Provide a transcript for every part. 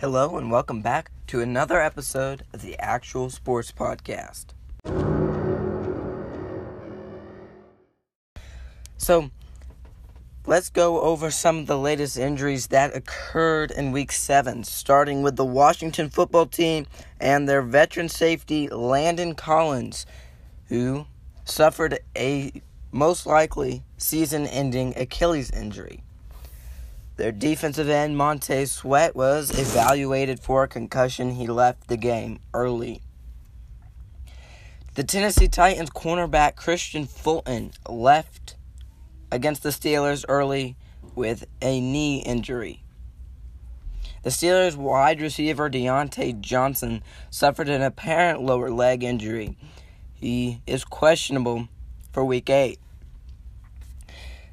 Hello, and welcome back to another episode of the Actual Sports Podcast. So, let's go over some of the latest injuries that occurred in week seven, starting with the Washington football team and their veteran safety, Landon Collins, who suffered a most likely season ending Achilles injury. Their defensive end, Montez Sweat, was evaluated for a concussion. He left the game early. The Tennessee Titans cornerback Kristian Fulton left against the Steelers early with a knee injury. The Steelers wide receiver Diontae Johnson suffered an apparent lower leg injury. He is questionable for week 8.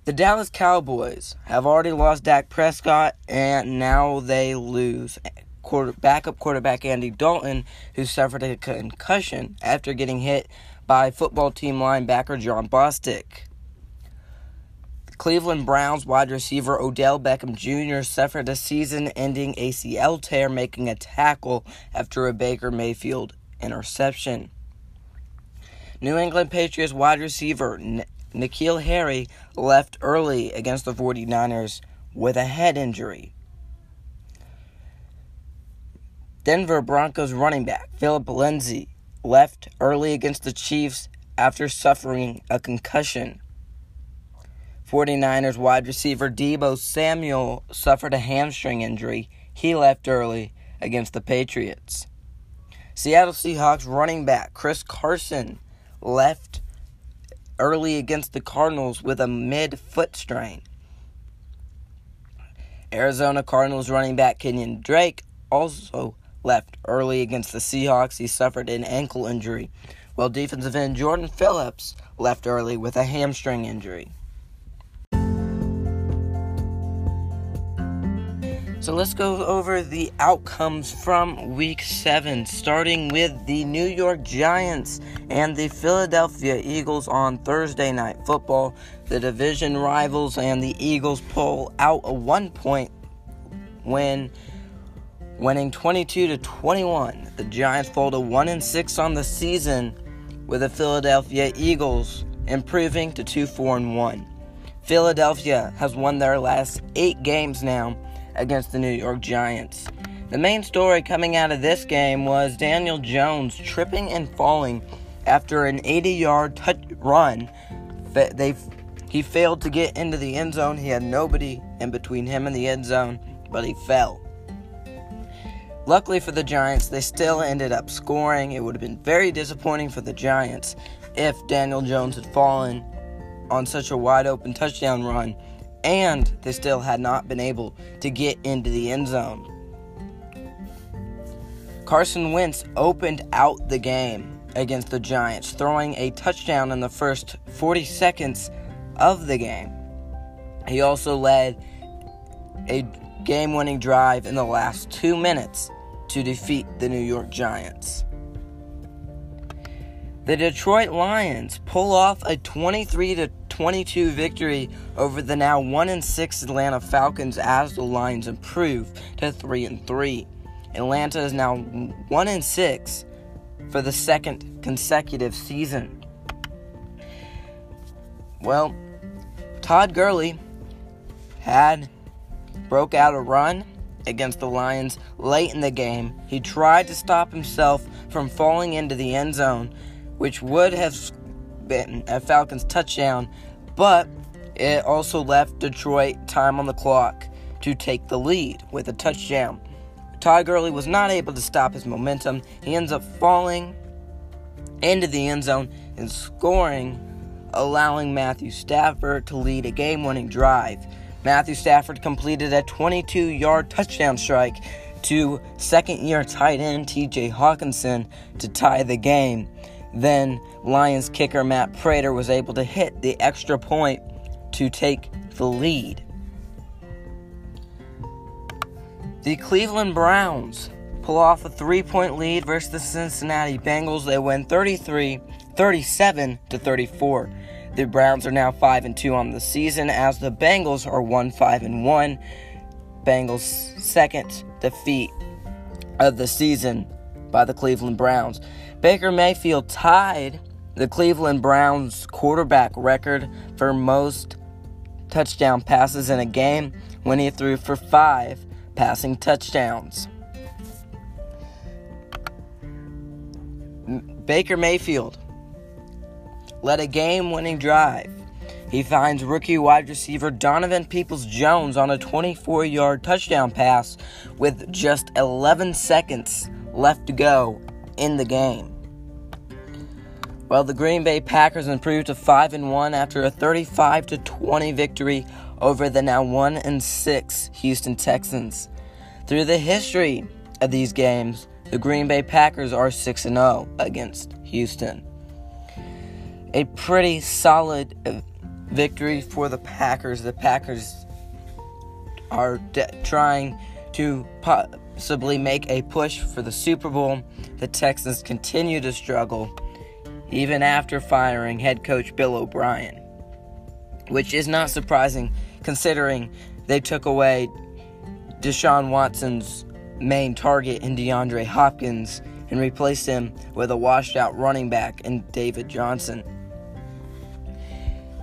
The Dallas Cowboys have already lost Dak Prescott, and now they lose quarter, backup quarterback Andy Dalton, who suffered a concussion after getting hit by football team linebacker Jon Bostic. Cleveland Browns wide receiver Odell Beckham Jr. suffered a season ending ACL tear, making a tackle after a Baker Mayfield interception. New England Patriots wide receiver N'Keal Harry left early against the 49ers with a head injury. Denver Broncos running back Phillip Lindsay left early against the Chiefs after suffering a concussion. 49ers wide receiver Deebo Samuel suffered a hamstring injury. He left early against the Patriots. Seattle Seahawks running back Chris Carson left early against the Cardinals with a mid foot strain. Arizona Cardinals running back Kenyan Drake also left early against the Seahawks. He suffered an ankle injury, while defensive end Jordan Phillips left early with a hamstring injury. So let's go over the outcomes from week seven, starting with the New York Giants and the Philadelphia Eagles on Thursday Night Football. The division rivals and the Eagles pull out a one point win, winning 22 to 21. The Giants fall to 1 and 6 on the season, with the Philadelphia Eagles improving to 2 4 and 1. Philadelphia has won their last eight games now against the New York Giants. The main story coming out of this game was Daniel Jones tripping and falling after an 80-yard touch run. They he failed to get into the end zone. He had nobody in between him and the end zone, but he fell. Luckily for the Giants, they still ended up scoring. It would have been very disappointing for the Giants if Daniel Jones had fallen on such a wide open touchdown run and they still had not been able to get into the end zone. Carson Wentz opened out the game against the Giants, throwing a touchdown in the first 40 seconds of the game. He also led a game winning drive in the last two minutes to defeat the New York Giants. The Detroit Lions pull off a 23 22 victory over the now 1 and 6 Atlanta Falcons as the Lions improve to 3 and 3. Atlanta is now 1 and 6 for the second consecutive season. Well, Todd Gurley had broke out a run against the Lions late in the game. He tried to stop himself from falling into the end zone which would have been a Falcons touchdown, but it also left Detroit time on the clock to take the lead with a touchdown. Todd Gurley was not able to stop his momentum. He ends up falling into the end zone and scoring, allowing Matthew Stafford to lead a game winning drive. Matthew Stafford completed a 22 yard touchdown strike to second year tight end TJ Hockenson to tie the game. Then Lions kicker Matt Prater was able to hit the extra point to take the lead. The Cleveland Browns pull off a three point lead versus the Cincinnati Bengals. They win 33 37 to 34. The Browns are now 5 and 2 on the season as the Bengals are 1 5 and 1. Bengals second defeat of the season by the Cleveland Browns. Baker Mayfield tied the Cleveland Browns quarterback record for most touchdown passes in a game when he threw for five passing touchdowns. Baker Mayfield led a game winning drive. He finds rookie wide receiver Donovan Peoples Jones on a 24 yard touchdown pass with just 11 seconds left to go in the game. Well, the Green Bay Packers improved to 5 and 1 after a 35 to 20 victory over the now 1 and 6 Houston Texans. Through the history of these games, the Green Bay Packers are 6 and 0 against Houston. A pretty solid uh, victory for the Packers. The Packers are de- trying to possibly make a push for the Super Bowl. The Texans continue to struggle even after firing head coach Bill O'Brien, which is not surprising considering they took away Deshaun Watson's main target in DeAndre Hopkins and replaced him with a washed out running back in David Johnson.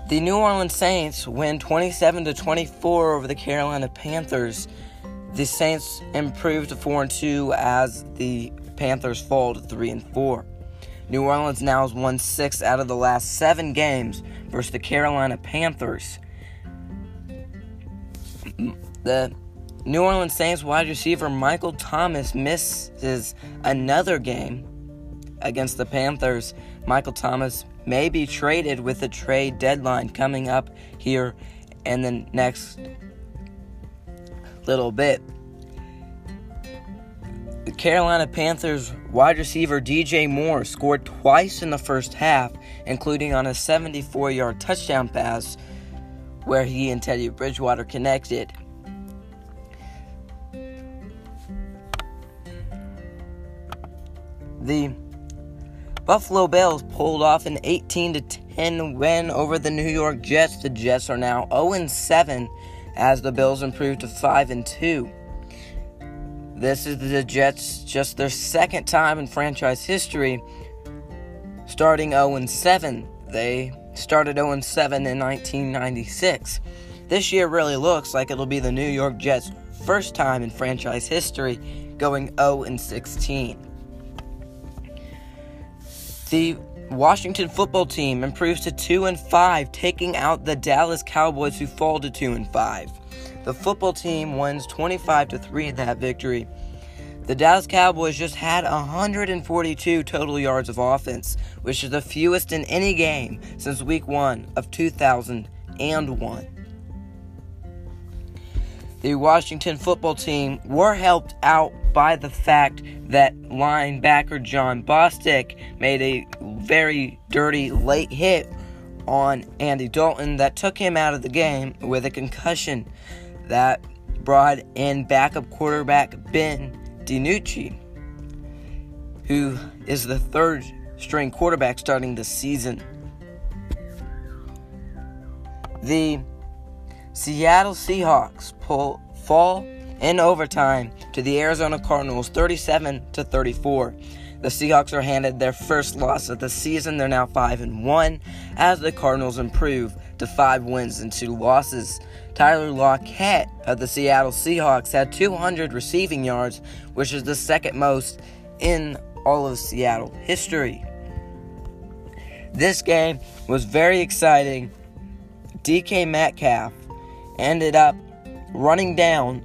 The New Orleans Saints win 27 to 24 over the Carolina Panthers. The Saints improved to 4 and 2 as the Panthers fall to 3 and 4. New Orleans now has won 6 out of the last 7 games versus the Carolina Panthers. The New Orleans Saints wide receiver Michael Thomas misses another game against the Panthers. Michael Thomas may be traded with the trade deadline coming up here in the next little bit. The Carolina Panthers wide receiver DJ Moore scored twice in the first half, including on a 74 yard touchdown pass where he and Teddy Bridgewater connected. The Buffalo Bills pulled off an 18 10 win over the New York Jets. The Jets are now 0 7 as the Bills improve to 5 and 2. This is the Jets just their second time in franchise history starting 0 and 7. They started 0 and 7 in 1996. This year really looks like it'll be the New York Jets' first time in franchise history going 0 and 16. The Washington football team improves to 2 and 5, taking out the Dallas Cowboys who fall to 2 and 5. The football team wins 25 to 3 in that victory. The Dallas Cowboys just had 142 total yards of offense, which is the fewest in any game since week 1 of 2001 the Washington football team were helped out by the fact that linebacker Jon Bostic made a very dirty late hit on Andy Dalton that took him out of the game with a concussion that brought in backup quarterback Ben DiNucci, who is the third string quarterback starting the season. The Seattle Seahawks pull, fall in overtime to the Arizona Cardinals 37 to 34. The Seahawks are handed their first loss of the season. They're now 5 and 1 as the Cardinals improve to 5 wins and 2 losses. Tyler Lockett of the Seattle Seahawks had 200 receiving yards, which is the second most in all of Seattle history. This game was very exciting. DK Metcalf ended up running down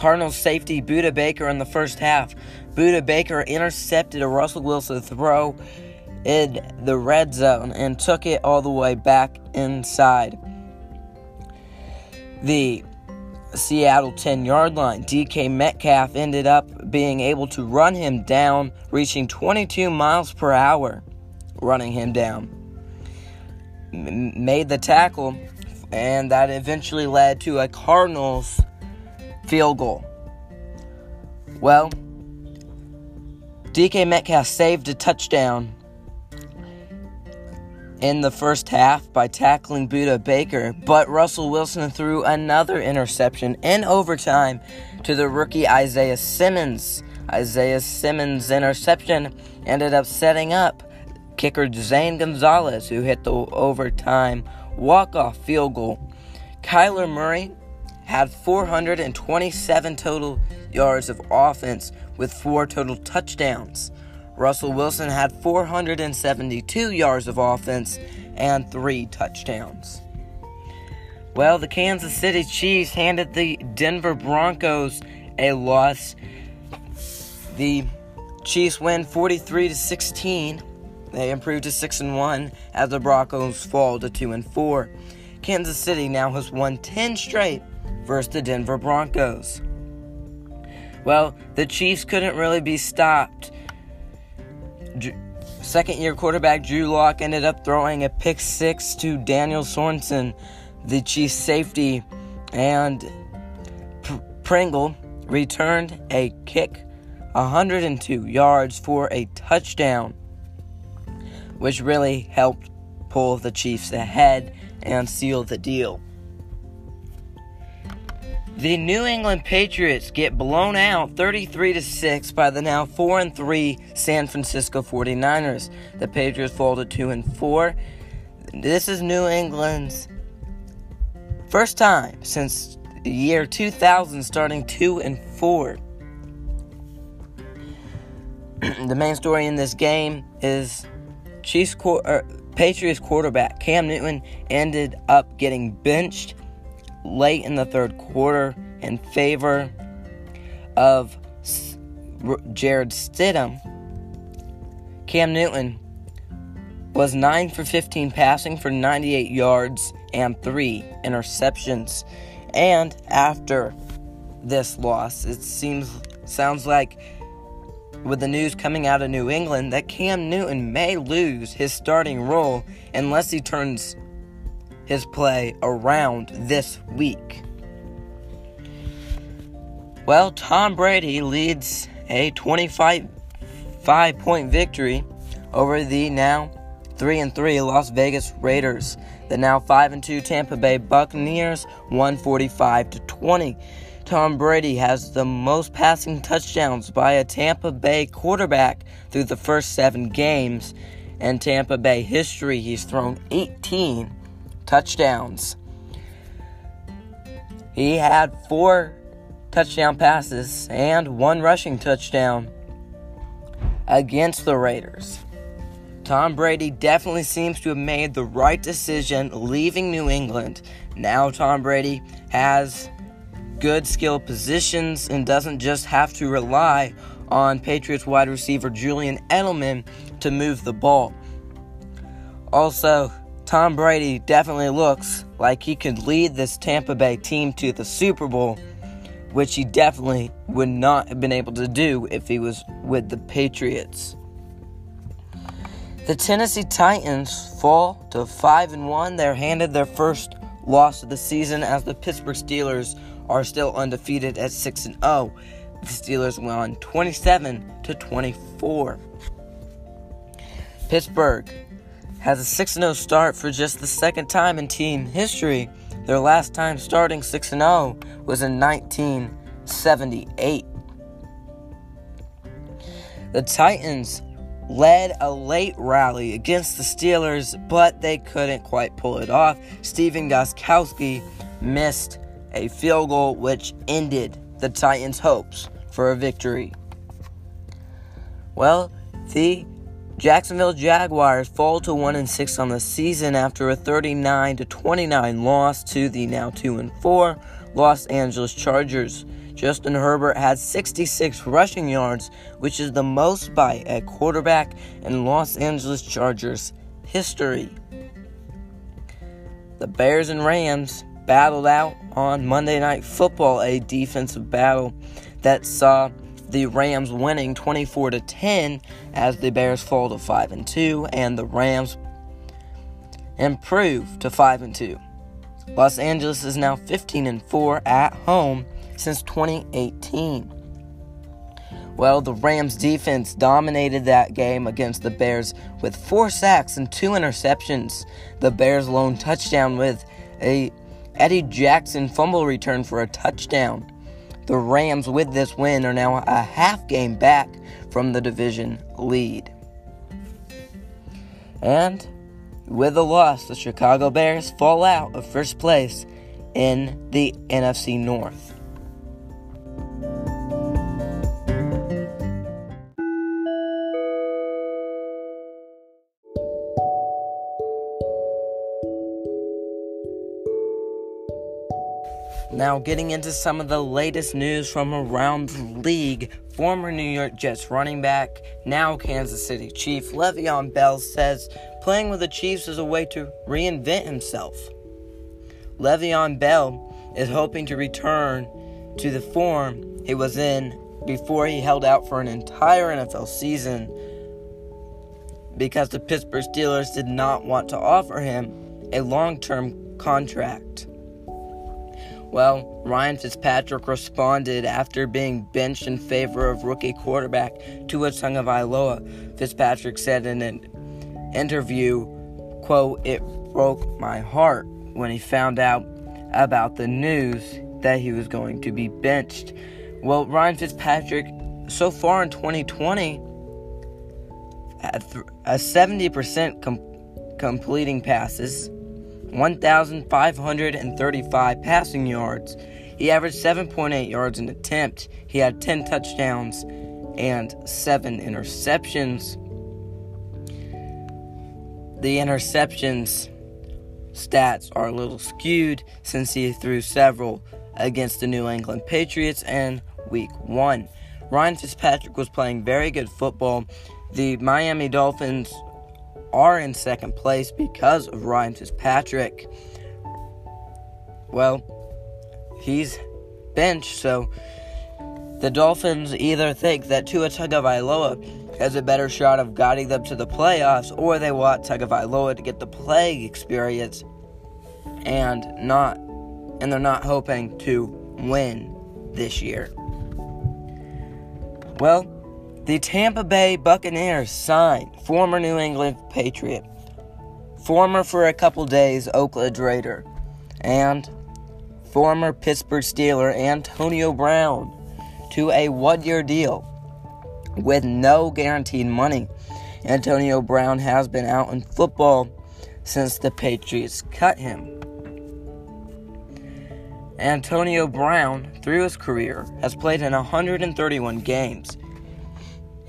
Cardinals safety Budda Baker in the first half. Budda Baker intercepted a Russell Wilson throw in the red zone and took it all the way back inside the Seattle 10 yard line. DK Metcalf ended up being able to run him down, reaching 22 miles per hour, running him down. M- made the tackle and that eventually led to a Cardinals field goal. Well, DK Metcalf saved a touchdown in the first half by tackling Budda Baker, but Russell Wilson threw another interception in overtime to the rookie Isaiah Simmons. Isaiah Simmons' interception ended up setting up kicker Zane Gonzalez, who hit the overtime walk-off field goal. Kyler Murray had 427 total yards of offense with four total touchdowns. Russell Wilson had 472 yards of offense and three touchdowns. Well, the Kansas City Chiefs handed the Denver Broncos a loss. The Chiefs win 43 to 16. They improved to 6 and 1 as the Broncos fall to 2 and 4. Kansas City now has won 10 straight versus the Denver Broncos. Well, the Chiefs couldn't really be stopped. Second year quarterback Drew Lock ended up throwing a pick six to Daniel Sorensen the Chiefs safety and Pringle returned a kick 102 yards for a touchdown, which really helped pull the Chiefs ahead and seal the deal. The New England Patriots get blown out 33 to 6 by the now 4 and 3 San Francisco 49ers. The Patriots fall to 2 and 4. This is New England's First time since the year 2000, starting 2 and 4. the main story in this game is Chiefs er, Patriots quarterback Cam Newton ended up getting benched late in the third quarter in favor of Jarrett Stidham. Cam Newton was 9 for 15 passing for 98 yards and 3 interceptions. And after this loss, it seems sounds like with the news coming out of New England that Cam Newton may lose his starting role unless he turns his play around this week. Well, Tom Brady leads a 25 5 point victory over the now 3 and 3 Las Vegas Raiders. The now 5 and 2 Tampa Bay Buccaneers 145 to 20. Tom Brady has the most passing touchdowns by a Tampa Bay quarterback through the first 7 games. In Tampa Bay history, he's thrown 18 touchdowns. He had 4 touchdown passes and one rushing touchdown against the Raiders. Tom Brady definitely seems to have made the right decision leaving New England. Now, Tom Brady has good skill positions and doesn't just have to rely on Patriots wide receiver Julian Edelman to move the ball. Also, Tom Brady definitely looks like he could lead this Tampa Bay team to the Super Bowl, which he definitely would not have been able to do if he was with the Patriots. The Tennessee Titans fall to 5 and 1. They're handed their first loss of the season as the Pittsburgh Steelers are still undefeated at 6 and 0. The Steelers won 27 to 24. Pittsburgh has a 6 0 start for just the second time in team history. Their last time starting 6 0 was in 1978. The Titans led a late rally against the Steelers, but they couldn't quite pull it off. Stephen Gostkowski missed a field goal, which ended the Titans' hopes for a victory. Well, the Jacksonville Jaguars fall to 1 and 6 on the season after a 39 to 29 loss to the now 2 and 4 Los Angeles Chargers. Justin Herbert had 66 rushing yards, which is the most by a quarterback in Los Angeles Chargers history. The Bears and Rams battled out on Monday Night Football, a defensive battle that saw the Rams winning 24 to 10 as the Bears fall to 5 and 2 and the Rams improve to 5 and 2. Los Angeles is now 15 and 4 at home since 2018. Well, the Rams defense dominated that game against the Bears with four sacks and two interceptions. The Bears' lone touchdown with a Eddie Jackson fumble return for a touchdown. The Rams, with this win, are now a half game back from the division lead. And with a loss, the Chicago Bears fall out of first place in the NFC North. Now, getting into some of the latest news from around the league, former New York Jets running back, now Kansas City Chief, Le'Veon Bell says playing with the Chiefs is a way to reinvent himself. Le'Veon Bell is hoping to return to the form he was in before he held out for an entire NFL season because the Pittsburgh Steelers did not want to offer him a long term contract. Well, Ryan Fitzpatrick responded after being benched in favor of rookie quarterback Tua Tagovailoa. Fitzpatrick said in an interview, quote, "It broke my heart when he found out about the news that he was going to be benched." Well, Ryan Fitzpatrick so far in 2020 a 70% com- completing passes 1,535 passing yards. He averaged 7.8 yards an attempt. He had 10 touchdowns and 7 interceptions. The interceptions stats are a little skewed since he threw several against the New England Patriots in week 1. Ryan Fitzpatrick was playing very good football. The Miami Dolphins are in second place because of Ryan Fitzpatrick. Well, he's benched, so the Dolphins either think that Tua Tagovailoa has a better shot of guiding them to the playoffs, or they want Tagovailoa to get the playing experience and not, and they're not hoping to win this year. Well, the Tampa Bay Buccaneers signed former New England Patriot, former for a couple days Oakland Raider, and former Pittsburgh Steeler Antonio Brown to a one year deal with no guaranteed money. Antonio Brown has been out in football since the Patriots cut him. Antonio Brown, through his career, has played in 131 games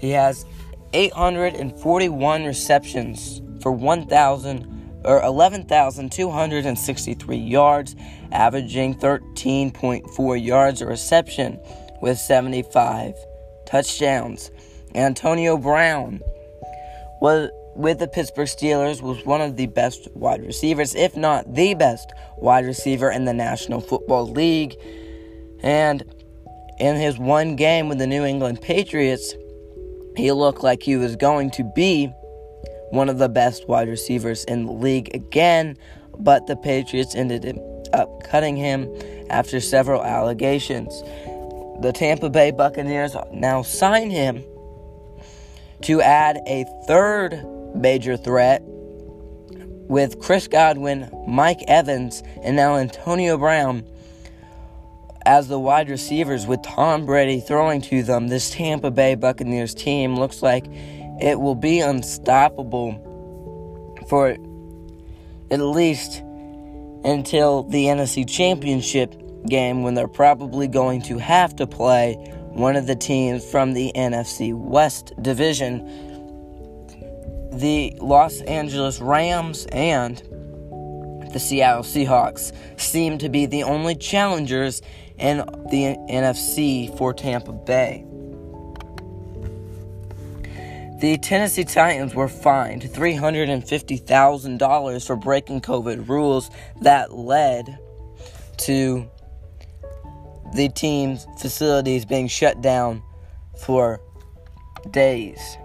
he has 841 receptions for 1,000 or 11,263 yards, averaging 13.4 yards a reception with 75 touchdowns. Antonio Brown was with the Pittsburgh Steelers was one of the best wide receivers, if not the best wide receiver in the National Football League. And in his one game with the New England Patriots, he looked like he was going to be one of the best wide receivers in the league again, but the Patriots ended up cutting him after several allegations. The Tampa Bay Buccaneers now sign him to add a third major threat with Chris Godwin, Mike Evans, and now Antonio Brown as the wide receivers with Tom Brady throwing to them, this Tampa Bay Buccaneers team looks like it will be unstoppable for at least until the NFC Championship game when they're probably going to have to play one of the teams from the NFC West division. The Los Angeles Rams and the Seattle Seahawks seem to be the only challengers in the NFC for Tampa Bay. The Tennessee Titans were fined $350,000 for breaking COVID rules that led to the team's facilities being shut down for days.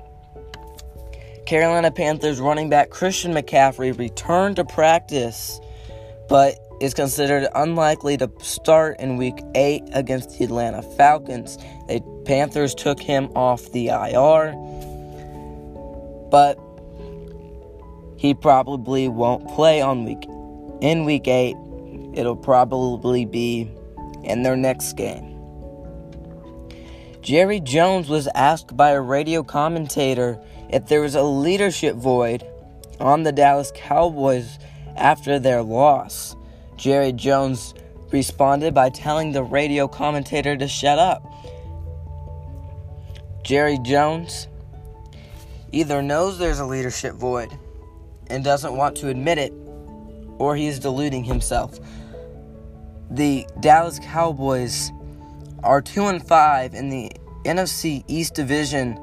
Carolina Panthers running back Christian McCaffrey returned to practice, but is considered unlikely to start in week 8 against the Atlanta Falcons. The Panthers took him off the IR, but he probably won't play on week in week 8. It'll probably be in their next game. Jerry Jones was asked by a radio commentator if there was a leadership void on the Dallas Cowboys after their loss. Jerry Jones responded by telling the radio commentator to shut up. Jerry Jones either knows there's a leadership void and doesn't want to admit it, or he is deluding himself. The Dallas Cowboys are 2 and 5 in the NFC East Division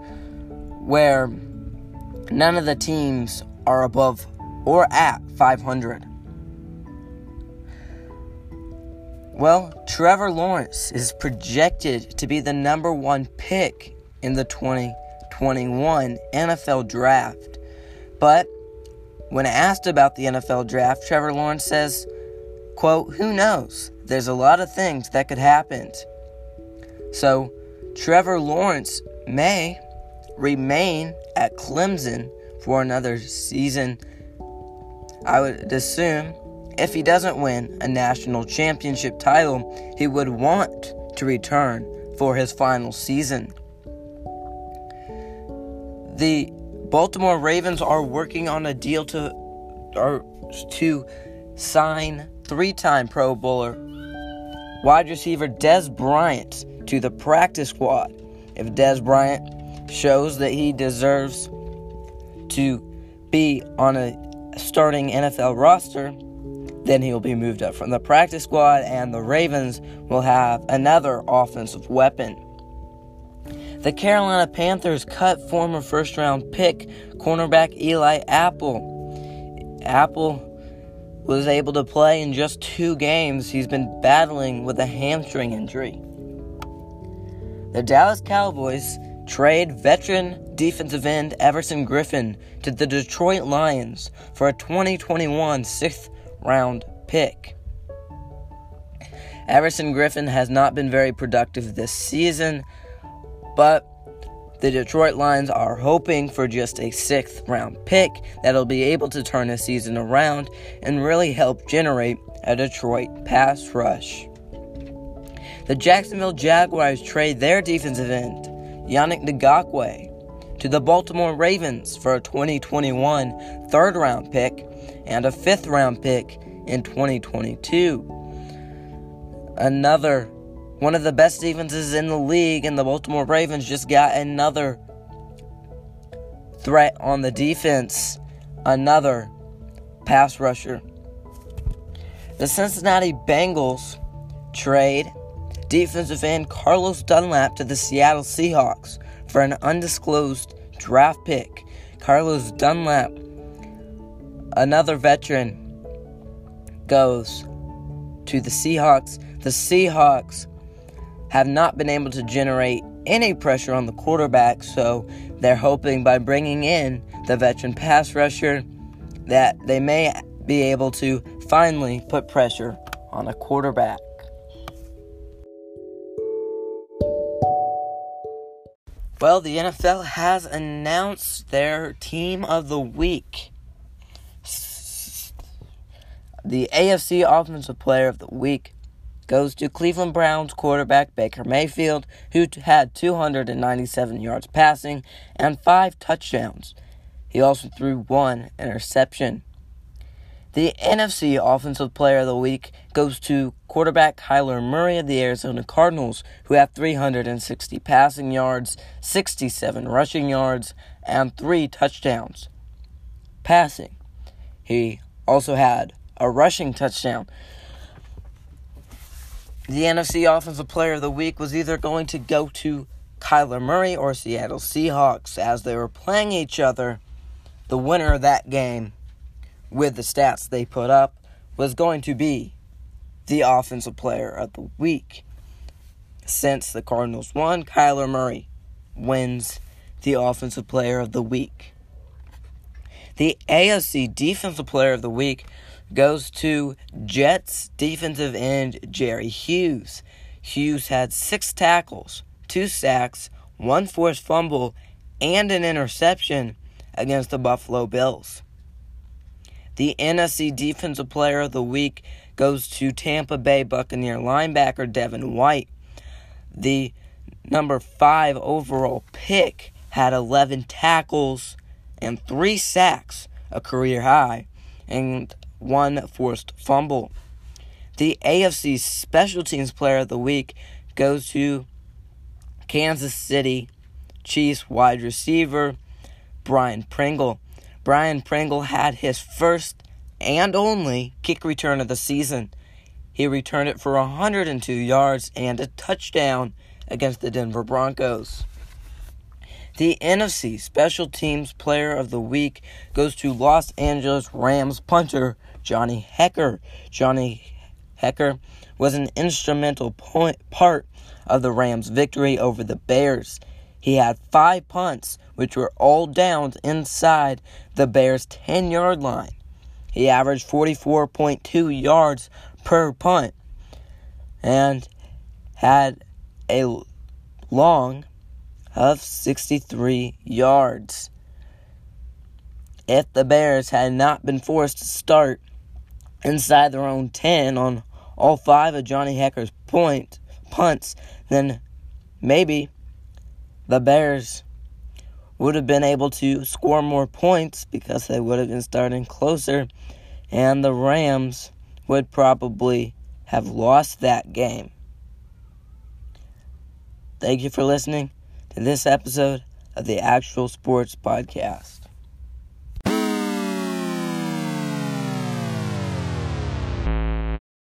where none of the teams are above or at 500. Well, Trevor Lawrence is projected to be the number one pick in the 2021 NFL Draft. But when asked about the NFL Draft, Trevor Lawrence says, quote, who knows? There's a lot of things that could happen. So, Trevor Lawrence may remain at Clemson for another season. I would assume if he doesn't win a national championship title, he would want to return for his final season. The Baltimore Ravens are working on a deal to or to sign three-time Pro Bowler wide receiver Dez Bryant to the practice squad. If Dez Bryant shows that he deserves to be on a starting NFL roster, then he'll be moved up from the practice squad, and the Ravens will have another offensive weapon. The Carolina Panthers cut former first round pick cornerback Eli Apple. Apple was able to play in just two games. He's been battling with a hamstring injury. The Dallas Cowboys trade veteran defensive end Everson Griffen to the Detroit Lions for a 2021 sixth round pick. Everson Griffen has not been very productive this season, but the Detroit Lions are hoping for just a sixth round pick that'll be able to turn the season around and really help generate a Detroit pass rush. The Jacksonville Jaguars trade their defensive end, Yannick Ngakoue, to the Baltimore Ravens for a 2021 third round pick and a fifth round pick in 2022. Another one of the best defenses in the league, and the Baltimore Ravens just got another threat on the defense, another pass rusher. The Cincinnati Bengals trade defensive end Carlos Dunlap to the Seattle Seahawks for an undisclosed draft pick. Carlos Dunlap, another veteran, goes to the Seahawks. The Seahawks have not been able to generate any pressure on the quarterback, so they're hoping by bringing in the veteran pass rusher that they may be able to finally put pressure on a quarterback. Well, the NFL has announced their team of the week. The AFC Offensive Player of the Week goes to Cleveland Browns quarterback Baker Mayfield, who had 297 yards passing and five touchdowns. He also threw one interception. The NFC Offensive Player of the Week goes to quarterback Kyler Murray of the Arizona Cardinals, who had 360 passing yards, 67 rushing yards, and three touchdowns. Passing. He also had a rushing touchdown. The NFC Offensive Player of the Week was either going to go to Kyler Murray or Seattle Seahawks as they were playing each other. The winner of that game, with the stats they put up, was going to be the Offensive Player of the Week. Since the Cardinals won, Kyler Murray wins the Offensive Player of the Week. The AFC Defensive Player of the Week goes to Jets defensive end Jerry Hughes. Hughes had six tackles, two sacks, one forced fumble, and an interception against the Buffalo Bills. The NFC Defensive Player of the Week goes to Tampa Bay Buccaneer linebacker Devin White. The number five overall pick, had 11 tackles and three sacks, a career high, and one forced fumble. The AFC Special Teams Player of the Week goes to Kansas City Chiefs wide receiver Brian Pringle. Brian Pringle had his first and only kick return of the season. He returned it for 102 yards and a touchdown against the Denver Broncos. The NFC Special Teams Player of the Week goes to Los Angeles Rams punter Johnny Hekker. Johnny Hekker was an instrumental point, part of the Rams' victory over the Bears. He had five punts, which were all downs inside the Bears' 10 yard line. He averaged 44.2 yards per punt and had a long of 63 yards. If the Bears had not been forced to start inside their own 10 on all five of Johnny Hekker's point punts, then maybe the Bears would have been able to score more points because they would have been starting closer, and the Rams would probably have lost that game. Thank you for listening to this episode of the Actual Sports Podcast.